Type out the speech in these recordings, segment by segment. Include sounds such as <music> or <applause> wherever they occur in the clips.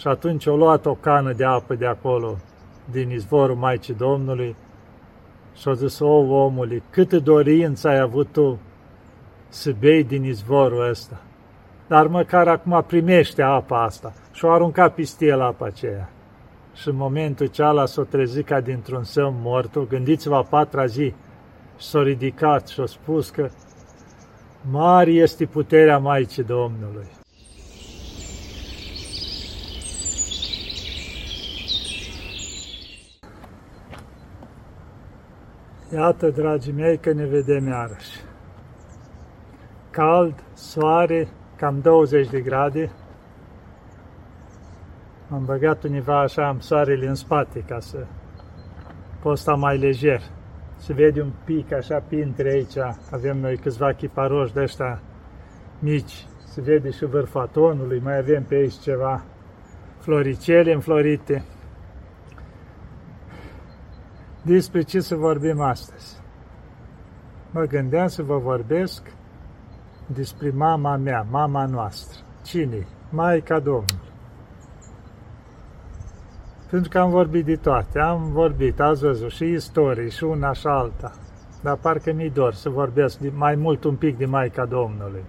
Și atunci o luat o cană de apă de acolo, din izvorul Maicii Domnului, și a zis, o, omule, câtă dorință ai avut tu să bei din izvorul ăsta. Dar măcar acum primește apa asta. Și o arunca pistie la apa aceea. Și în momentul ceala s-o trezit ca dintr-un semn mortul, gândiți-vă a patra zi, și s-a ridicat și a spus că mare este puterea Maicii Domnului. Iată, dragii mei, că ne vedem iarăși. Cald, soare, cam 20 de grade. Am băgat univa așa, am soarele în spate ca să pot sta mai lejer. Se vede un pic așa printre aici, avem noi câțiva chiparoși de ăștia mici, se vede și vârful atonului, mai avem pe aici ceva floricele înflorite. Despre ce să vorbim astăzi? Mă gândeam să vă vorbesc despre mama mea, mama noastră. Cine? Maica Domnului. Pentru că am vorbit de toate, am vorbit, ați văzut, și istorii, și una și alta. Dar parcă mi dor să vorbesc mai mult un pic de Maica Domnului.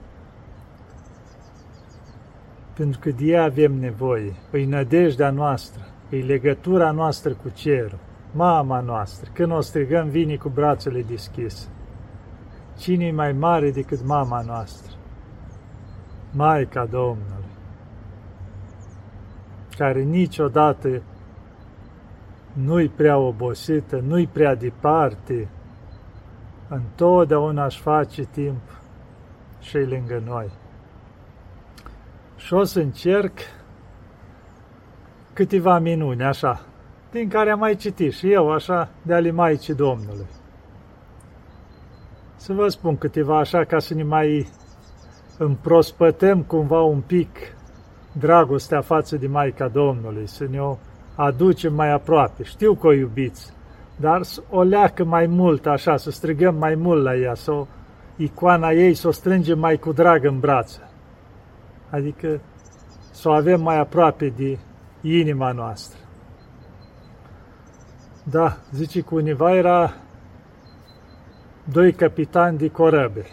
Pentru că de ea avem nevoie, îi nădejdea noastră, îi legătura noastră cu cerul, mama noastră. Când o strigăm, vine cu brațele deschise. Cine e mai mare decât mama noastră? Maica Domnului, care niciodată nu-i prea obosită, nu-i prea departe, întotdeauna își face timp și lângă noi. Și o să încerc câteva minuni, așa, din care am mai citit și eu, așa, de ale Maicii Domnului. Să vă spun câteva așa ca să ne mai împrospătăm cumva un pic dragostea față de Maica Domnului, să ne o aducem mai aproape. Știu că o iubiți, dar o leacă mai mult așa, să strigăm mai mult la ea, să o, icoana ei să o strângem mai cu drag în brață. Adică să o avem mai aproape de inima noastră. Da, zice că univa era doi capitani de corăbe.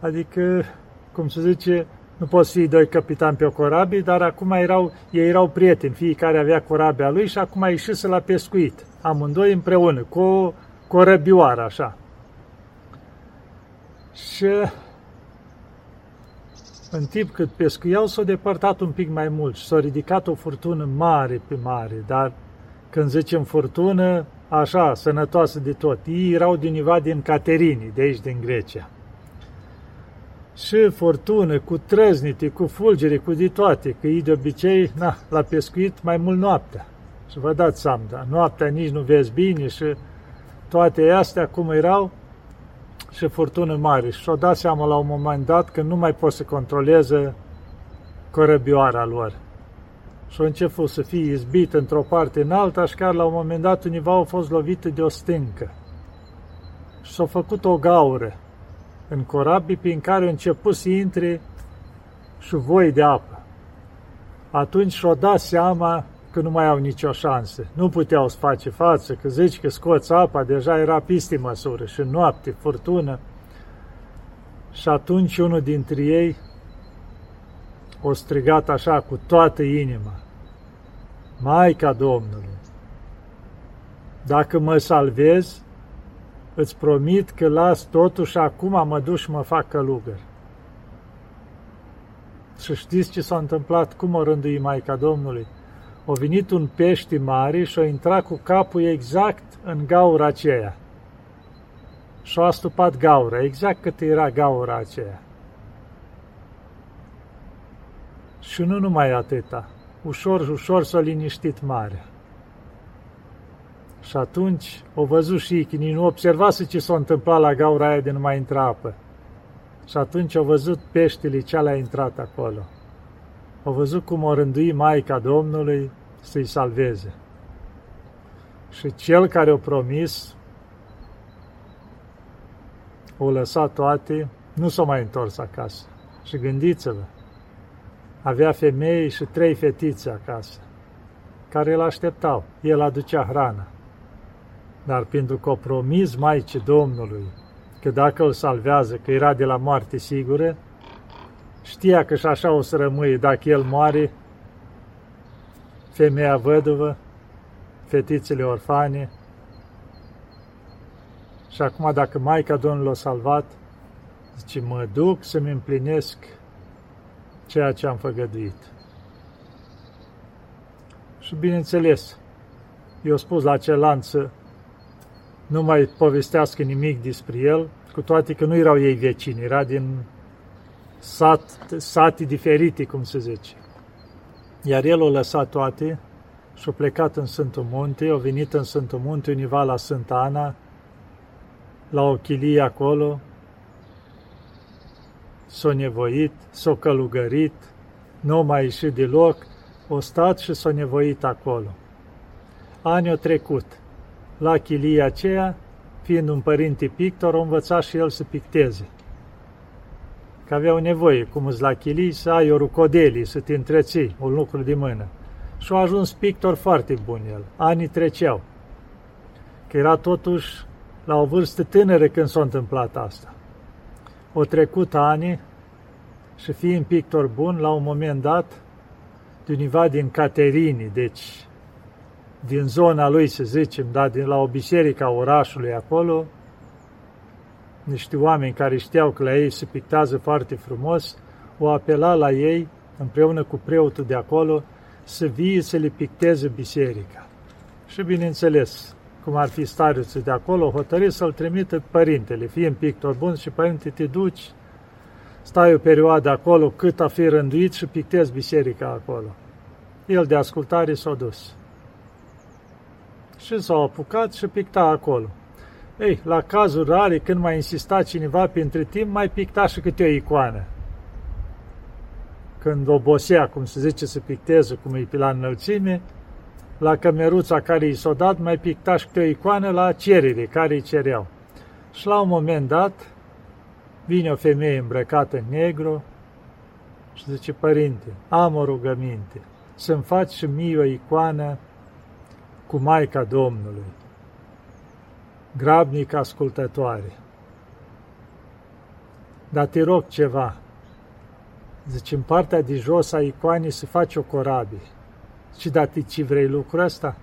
Adică, cum se zice, nu poți fi doi capitani pe o corabie, dar acum erau, ei erau prieteni, fiecare avea corabia lui și acum ieșise la pescuit, amândoi împreună, cu o corăbioară, așa. Și în timp cât pescuiau, s-au depărtat un pic mai mult și s-a ridicat o furtună mare pe mare, dar când zicem furtună, așa, sănătoasă de tot. Ei erau din undeva din Caterini, de aici, din Grecia și furtună, cu trăznite, cu fulgere, cu de toate, că ei de obicei, na, la pescuit mai mult noaptea. Și vă dați seama, da, noaptea nici nu vezi bine și toate astea cum erau și furtună mare. Și și-o dat seama la un moment dat că nu mai pot să controleze corăbioara lor. Și au început să fie izbit într-o parte în alta și chiar la un moment dat univa au fost lovite de o stâncă. Și s-a făcut o gaură în corabii prin care a început să intre voi de apă. Atunci și-o dat seama că nu mai au nicio șansă. Nu puteau să face față, că zici că scoți apa, deja era piste măsură și noapte, furtună. Și atunci unul dintre ei o strigat așa cu toată inima. Maica Domnului, dacă mă salvezi, îți promit că las totul și acum mă duc și mă fac călugăr. Și știți ce s-a întâmplat? Cum o rândui Maica Domnului? O venit un pește mare și a intrat cu capul exact în gaura aceea. Și a astupat gaura, exact cât era gaura aceea. Și nu numai atâta. Ușor, ușor s-a liniștit marea. Și atunci o văzut și ei, nu observase ce s-a întâmplat la gaura aia de nu mai intra apă. Și atunci au văzut peștele ce a intrat acolo. Au văzut cum o rândui Maica Domnului să-i salveze. Și cel care o promis o lăsat toate, nu s-a mai întors acasă. Și gândiți-vă, avea femei și trei fetițe acasă, care îl așteptau. El aducea hrana. Dar pentru că o promis Maicii Domnului că dacă îl salvează, că era de la moarte sigură, știa că și așa o să rămâie dacă el moare, femeia văduvă, fetițele orfane. Și acum dacă Maica Domnului l-a salvat, zice, mă duc să-mi împlinesc ceea ce am făgăduit. Și bineînțeles, eu spus la acel lanț să nu mai povestească nimic despre el, cu toate că nu erau ei vecini, era din sat, sate diferite, cum se zice. Iar el o lăsat toate și a plecat în Sfântul Munte, a venit în Sfântul Munte univa la Sfânta Ana, la o chilie acolo, s-a nevoit, s-a călugărit, nu mai ieșit deloc, o stat și s-a nevoit acolo. Anii au trecut. La chilia aceea, fiind un părinte pictor, a învățat și el să picteze. Că aveau nevoie, cum îți la chilii, să ai o rucodelie, să te întreții, un lucru de mână. Și a ajuns pictor foarte bun el. Anii treceau. Că era totuși la o vârstă tânără când s-a întâmplat asta. O trecut ani și fiind pictor bun, la un moment dat, de univa din Caterini, deci din zona lui, să zicem, da, din la o biserică a orașului acolo, niște oameni care știau că la ei se pictează foarte frumos, o apela la ei, împreună cu preotul de acolo, să vie să le picteze biserica. Și bineînțeles, cum ar fi stariuță de acolo, hotărât să-l trimită părintele, fie în pictor bun și părinte, te duci, stai o perioadă acolo cât a fi rânduit și pictezi biserica acolo. El de ascultare s-a dus. Și s-a apucat și picta acolo. Ei, la cazuri rare, când mai insista cineva pentru timp, mai picta și câte o icoană. Când obosea, cum se zice, să picteze, cum e pe la înălțime, la cămeruța care i s-a dat, mai picta și câte o icoană la cerere, care îi cereau. Și la un moment dat, vine o femeie îmbrăcată în negru și zice, Părinte, am o rugăminte, să-mi faci și mie o icoană cu Maica Domnului grabnic ascultătoare. Dar te rog ceva. Zice, în partea de jos a icoanei se face o corabie. Și da, ce vrei lucrul ăsta?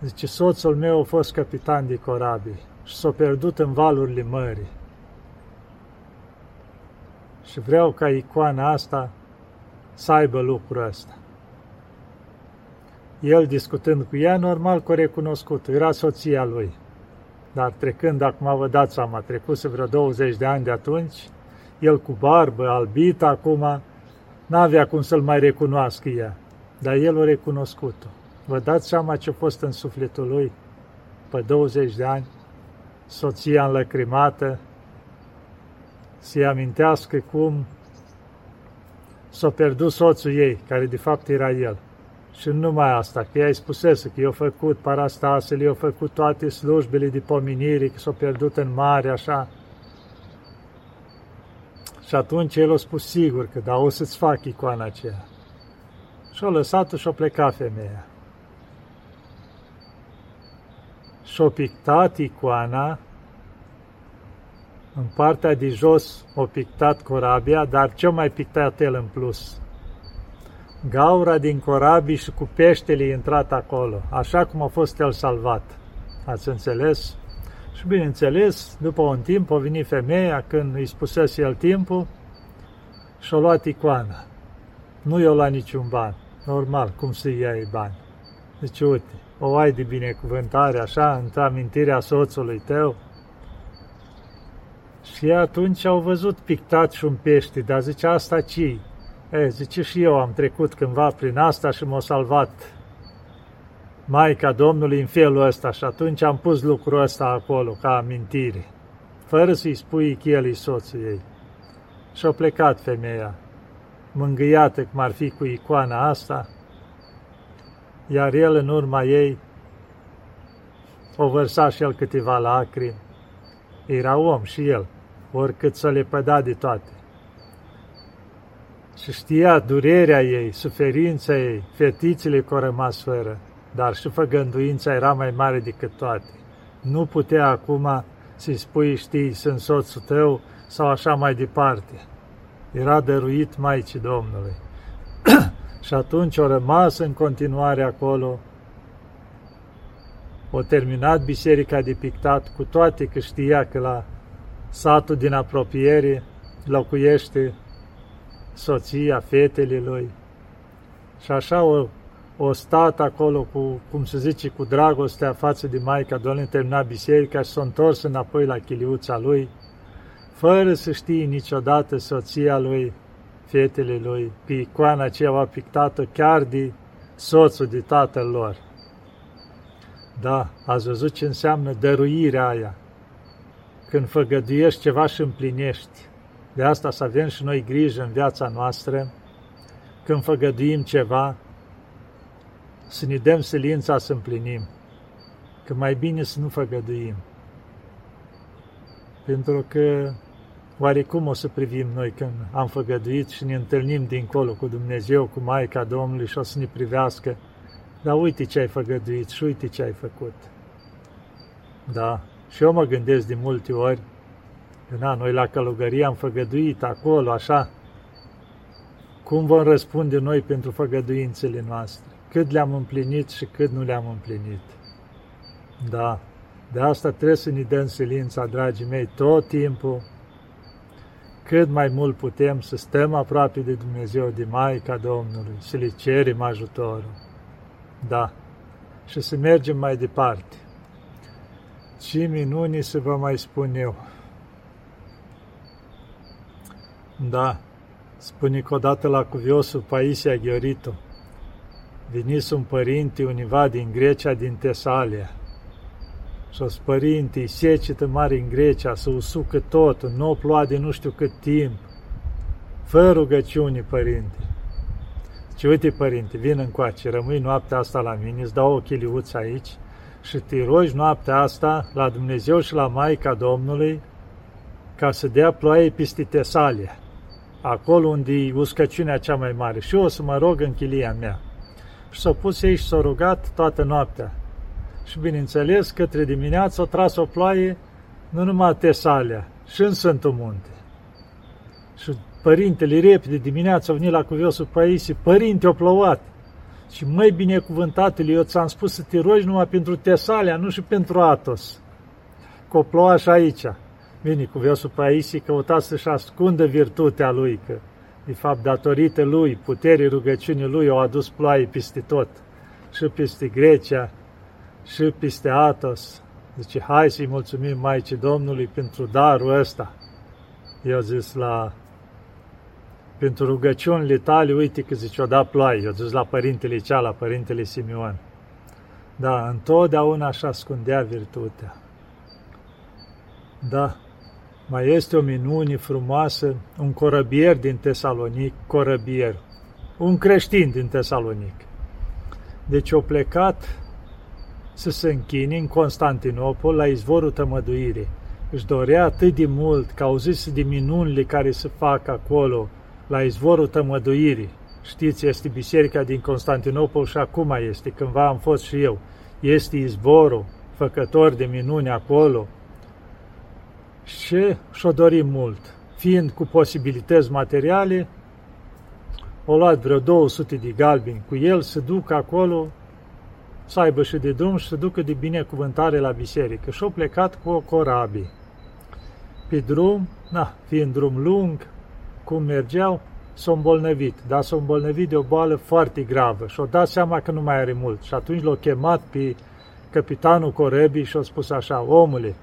Zice, soțul meu a fost capitan de corabie și s-a pierdut în valurile mării. Și vreau ca icoana asta să aibă lucrul ăsta. El discutând cu ea, normal că o recunoscut, era soția lui. Dar trecând, acum vă dați seama, trecuse vreo 20 de ani de atunci, el cu barbă, albit acum, n-avea cum să-l mai recunoască ea, dar el o recunoscut-o. Vă dați seama ce a fost în sufletul lui pe 20 de ani, soția înlăcrimată, să-i amintească cum s-a pierdut soțul ei, care de fapt era el. Și nu numai asta, că ea îi spusese că i-a făcut parastasele, i-a făcut toate slujbele de pomenire, că s-au pierdut în mare, așa. Și atunci el a spus sigur că da, o să-ți fac icoana aceea. Și-a lăsat-o și-a plecat femeia. Și-a pictat icoana, în partea de jos a pictat corabia, dar ce mai pictat el în plus? Gaura din corabii și cu peștele intrat acolo, așa cum a fost el salvat. Ați înțeles? Și bineînțeles, după un timp a venit femeia când îi spusese el timpul și a luat icoana. Nu i-a luat niciun ban. Normal, cum să iei bani? Deci, uite, o ai de binecuvântare așa, într amintirea soțului tău. Și atunci au văzut pictat și un pește, dar zice, asta ce E, zice, și eu am trecut cândva prin asta și m-a salvat Maica Domnului în felul ăsta și atunci am pus lucrul ăsta acolo ca amintire, fără să-i spui chelii soțul ei. Și-a plecat femeia, mângâiată cum ar fi cu icoana asta, iar el în urma ei o vărsa și el câteva lacrimi. Era om și el, oricât să le păda de toate. Și știa durerea ei, suferința ei, fetițele care au rămas fără, dar și făgănduința era mai mare decât toate. Nu putea acum să-i spui, știi, sunt soțul tău sau așa mai departe. Era dăruit Maicii Domnului. <clears throat> și atunci o rămas în continuare acolo, o terminat biserica de pictat, cu toate că știa că la satul din apropiere locuiește soția, fetele lui. Și așa o, o stat acolo cu, cum se zice, cu dragostea față de Maica Domnului, termina biserica și s-a întors înapoi la chiliuța lui, fără să știe niciodată soția lui, fetele lui, pe icoana aceea a pictată chiar de soțul de tatăl lor. Da, ați văzut ce înseamnă dăruirea aia. Când făgăduiești ceva și împlinești. De asta să avem și noi grijă în viața noastră, când făgăduim ceva, să ne dăm silința să împlinim. Că mai bine să nu făgăduim. Pentru că oarecum o să privim noi când am făgăduit și ne întâlnim dincolo cu Dumnezeu, cu Maica Domnului și o să ne privească dar uite ce ai făgăduit și uite ce ai făcut. Da, și eu mă gândesc de multe ori, că na, noi la călugărie am făgăduit acolo, așa, cum vom răspunde noi pentru făgăduințele noastre? Cât le-am împlinit și cât nu le-am împlinit? Da, de asta trebuie să ne dăm silința, dragii mei, tot timpul, cât mai mult putem să stăm aproape de Dumnezeu, de Maica Domnului, să le cerem ajutorul. Da. Și să mergem mai departe. Ce minuni să vă mai spun eu. Da, spune că odată la cuviosul Paisia Gheorito, venis un părinte univa din Grecia, din Tesalia. Și o părinte, secetă mare în Grecia, să usucă totul, nu o ploa de nu știu cât timp, fără rugăciuni, părinte. Ce uite, părinte, vin încoace, rămâi noaptea asta la mine, îți dau o chiliuță aici și te rogi noaptea asta la Dumnezeu și la Maica Domnului ca să dea ploaie peste Tesalia, acolo unde e uscăciunea cea mai mare. Și eu o să mă rog în chilia mea. Și s-a pus ei și s-a rugat toată noaptea. Și bineînțeles, către dimineață a tras o ploaie nu numai Tesalia, și în Sfântul Munte. Și părintele repede dimineața a venit la cuviosul Paisie, părinte, o plouat. Și mai binecuvântatele, eu ți-am spus să te rogi numai pentru Tesalia, nu și pentru Atos. Că o plouaș și aici. Bine, cuviosul Paisie căuta să-și ascundă virtutea lui, că de fapt datorită lui, puterii rugăciunii lui, au adus ploaie peste tot. Și peste Grecia, și peste Atos. Zice, hai să-i mulțumim Maicii Domnului pentru darul ăsta. Eu zis la pentru rugăciunile tale, uite că zice, o da ploaie, eu zis la părintele cea, la părintele Simeon. Da, întotdeauna așa ascundea virtutea. Da, mai este o minune frumoasă, un corăbier din Tesalonic, corăbier, un creștin din Tesalonic. Deci o plecat să se închine în Constantinopol la izvorul tămăduirii. Își dorea atât de mult că auzise de minunile care se fac acolo, la izvorul tămăduirii. Știți, este biserica din Constantinopol și acum este, cândva am fost și eu. Este izvorul, făcător de minuni acolo. Și și-o dorim mult. Fiind cu posibilități materiale, o luat vreo 200 de galbini cu el să ducă acolo, să aibă și de drum și să ducă de binecuvântare la biserică. Și-au plecat cu o corabie. Pe drum, na, fiind drum lung, cum mergeau, s-au îmbolnăvit, dar s-au îmbolnăvit de o boală foarte gravă și au dat seama că nu mai are mult. Și atunci l-au chemat pe capitanul corăbii și au spus așa, omule,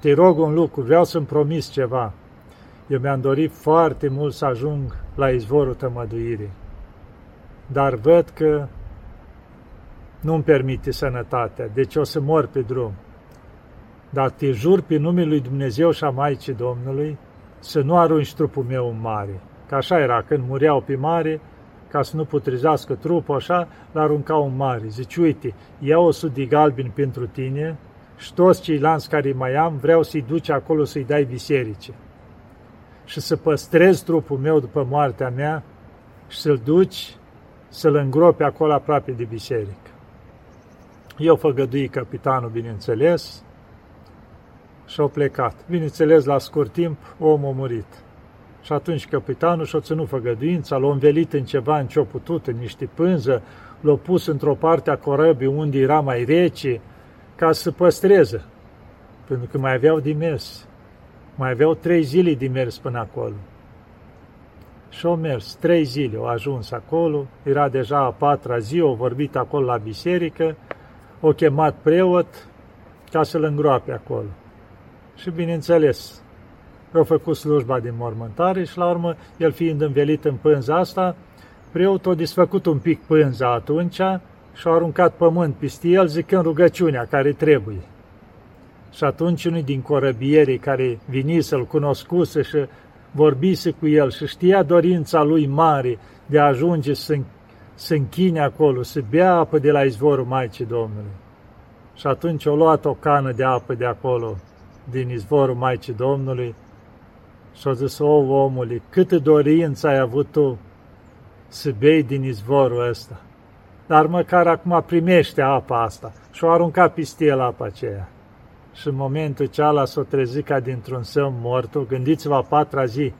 te rog un lucru, vreau să-mi promis ceva. Eu mi-am dorit foarte mult să ajung la izvorul tămăduirii, dar văd că nu-mi permite sănătatea, deci o să mor pe drum. Dar te jur pe numele lui Dumnezeu și a Maicii Domnului să nu arunci trupul meu în mare. Că așa era, când mureau pe mare, ca să nu putrezească trupul, așa, l-aruncau în mare. Zici, uite, iau o sud de galbin pentru tine și toți ceilalți care mai am, vreau să-i duci acolo să-i dai biserice. și să păstrezi trupul meu după moartea mea și să-l duci să-l îngropi acolo aproape de biserică. Eu făgădui capitanul, bineînțeles, și au plecat. Bineînțeles, la scurt timp, omul a murit. Și atunci capitanul și-a ținut făgăduința, l-a învelit în ceva în ce-a putut, în niște pânză, l-a pus într-o parte a corăbii unde era mai rece, ca să păstreze. Pentru că mai aveau de mers. Mai aveau trei zile de mers până acolo. Și au mers trei zile, au ajuns acolo, era deja a patra zi, au vorbit acolo la biserică, au chemat preot ca să-l îngroape acolo. Și bineînțeles, au făcut slujba din mormântare și la urmă, el fiind învelit în pânza asta, preotul a disfăcut un pic pânza atunci și a aruncat pământ peste el zicând rugăciunea care trebuie. Și atunci unul din corăbierii care vini să-l cunoscuse și vorbise cu el și știa dorința lui mare de a ajunge să, să închine acolo, să bea apă de la izvorul Maicii Domnului. Și atunci a luat o cană de apă de acolo, din izvorul Maicii Domnului, și a zis, o, omule, câtă dorință ai avut tu să bei din izvorul ăsta. Dar măcar acum primește apa asta. Și o aruncat peste el apa aceea. Și în momentul ceala s-o trezit ca dintr-un semn mortul, gândiți-vă a patra zi,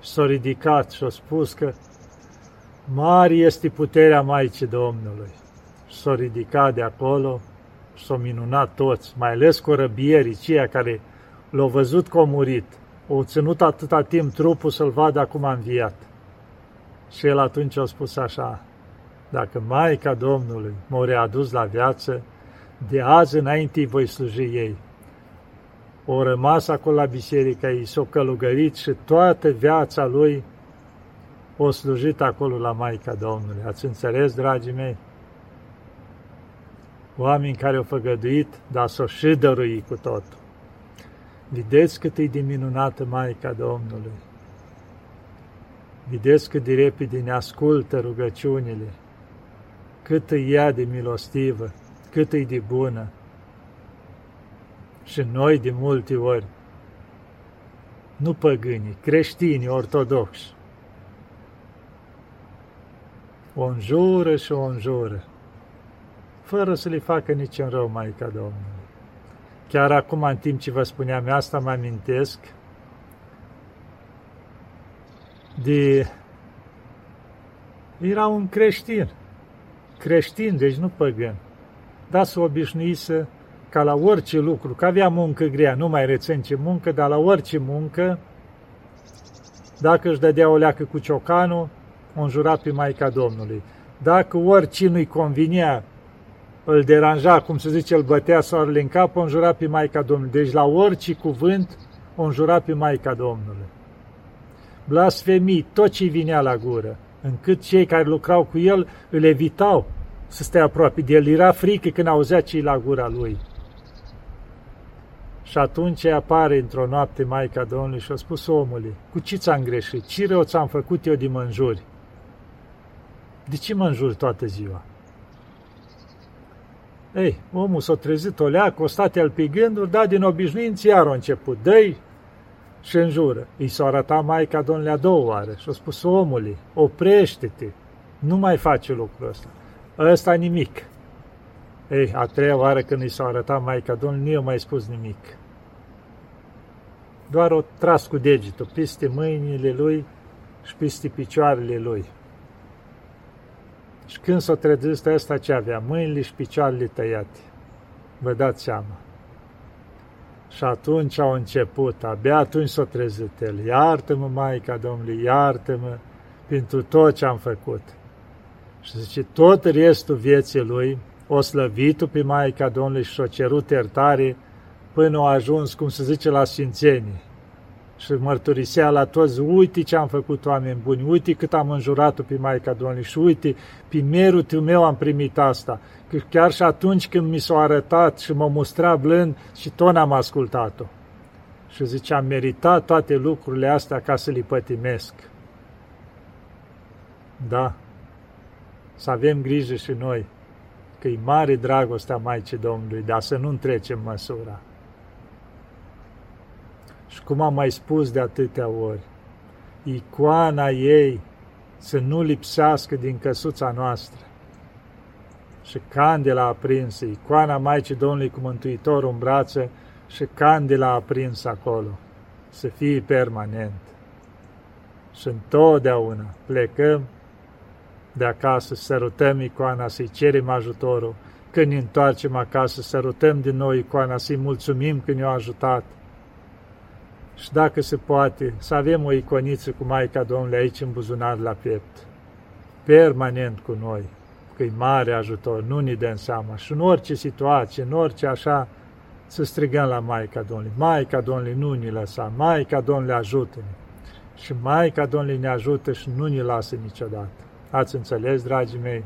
și s-a ridicat și a spus că mare este puterea Maicii Domnului. Și s-a ridicat de acolo și s-au minunat toți, mai ales corăbierii, ceia care l-au văzut că a murit. Au ținut atâta timp trupul să-l vadă acum înviat. Și el atunci a spus așa, dacă Maica Domnului m-a readus la viață, de azi înainte voi sluji ei. O rămas acolo la biserică, ei s-o călugărit și toată viața lui o slujit acolo la Maica Domnului. Ați înțeles, dragii mei? Oameni care au făgăduit, dar s-o și dărui cu totul. Vedeți cât e de minunată Maica Domnului. Vedeți cât de repede ne ascultă rugăciunile, cât e ea de milostivă, cât e de bună. Și noi de multe ori, nu păgânii, creștini ortodoxi, o înjură și o înjură, fără să le facă niciun rău Maica Domnului. Chiar acum, în timp ce vă spuneam asta, mă amintesc de... Era un creștin, creștin, deci nu păgân, dar să obișnuise ca la orice lucru, că avea muncă grea, nu mai rețin ce muncă, dar la orice muncă, dacă își dădea o leacă cu ciocanul, o înjura pe Maica Domnului. Dacă oricine nu-i convinea îl deranja, cum se zice, îl bătea soarele în cap, o înjura pe Maica Domnului. Deci la orice cuvânt o înjura pe Maica Domnului. Blasfemii, tot ce vinea la gură, încât cei care lucrau cu el îl evitau să stea aproape de el. Era frică când auzea cei la gura lui. Și atunci apare într-o noapte Maica Domnului și a spus omului, cu ce ți-am greșit? Ce rău ți-am făcut eu de mă înjuri? De ce mă înjuri toată ziua? Ei, omul s-a trezit o leacă, o stat el pe gânduri, dar din obișnuință iar a început. dă și înjură. I s-a arătat Maica Domnului a doua oară și a spus, omule, oprește-te, nu mai face lucrul ăsta. Ăsta nimic. Ei, a treia oară când i s-a arătat Maica Domnului, nu i-a mai spus nimic. Doar o tras cu degetul peste mâinile lui și peste picioarele lui. Și când s-a trezit ăsta ce avea? Mâinile și picioarele tăiate. Vă dați seama. Și atunci au început, abia atunci s-a trezit el. Iartă-mă, Maica Domnului, iartă-mă pentru tot ce am făcut. Și zice, tot restul vieții lui, o slăvitul pe Maica Domnului și o cerut iertare până a ajuns, cum se zice, la Sfințenii și mărturisea la toți, uite ce am făcut oameni buni, uite cât am înjurat-o pe Maica Domnului și uite, pe meritul meu am primit asta. Că chiar și atunci când mi s-a arătat și mă mustra blând și tot n-am ascultat-o. Și zice, am meritat toate lucrurile astea ca să le pătimesc. Da, să avem grijă și noi, că e mare dragostea Maicii Domnului, dar să nu întrecem măsura. Și cum am mai spus de atâtea ori, icoana ei să nu lipsească din căsuța noastră. Și candela aprinsă, icoana Maicii Domnului cu Mântuitorul în brațe și candela aprinsă acolo, să fie permanent. Și întotdeauna plecăm de acasă, sărutăm icoana, să-i cerem ajutorul, când ne întoarcem acasă, sărutăm din nou icoana, să-i mulțumim că ne-a ajutat. Și dacă se poate, să avem o iconiță cu Maica Domnului aici în buzunar la piept, permanent cu noi, că e mare ajutor, nu ne dăm seama. Și în orice situație, în orice așa, să strigăm la Maica Domnului. Maica Domnului nu ne lăsa, Maica Domnului ajută-ne. Și Maica Domnului ne ajută și nu ne lasă niciodată. Ați înțeles, dragii mei?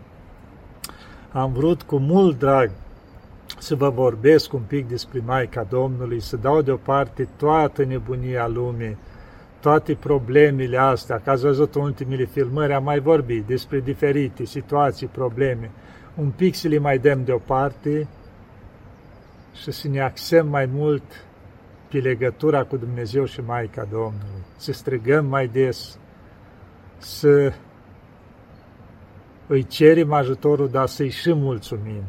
Am vrut cu mult drag să vă vorbesc un pic despre Maica Domnului, să dau deoparte toată nebunia lumii, toate problemele astea, că ați văzut în ultimele filmări, am mai vorbit despre diferite situații, probleme, un pic să le mai dăm deoparte și să ne axăm mai mult pe legătura cu Dumnezeu și Maica Domnului, să strigăm mai des, să îi cerem ajutorul, dar să-i și mulțumim,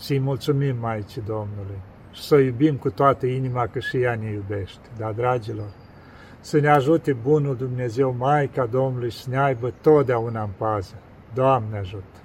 să-i mulțumim Maicii Domnului și să o iubim cu toată inima că și ea ne iubește. Dar, dragilor, să ne ajute Bunul Dumnezeu, Maica Domnului, să ne aibă totdeauna în pază. Doamne ajută!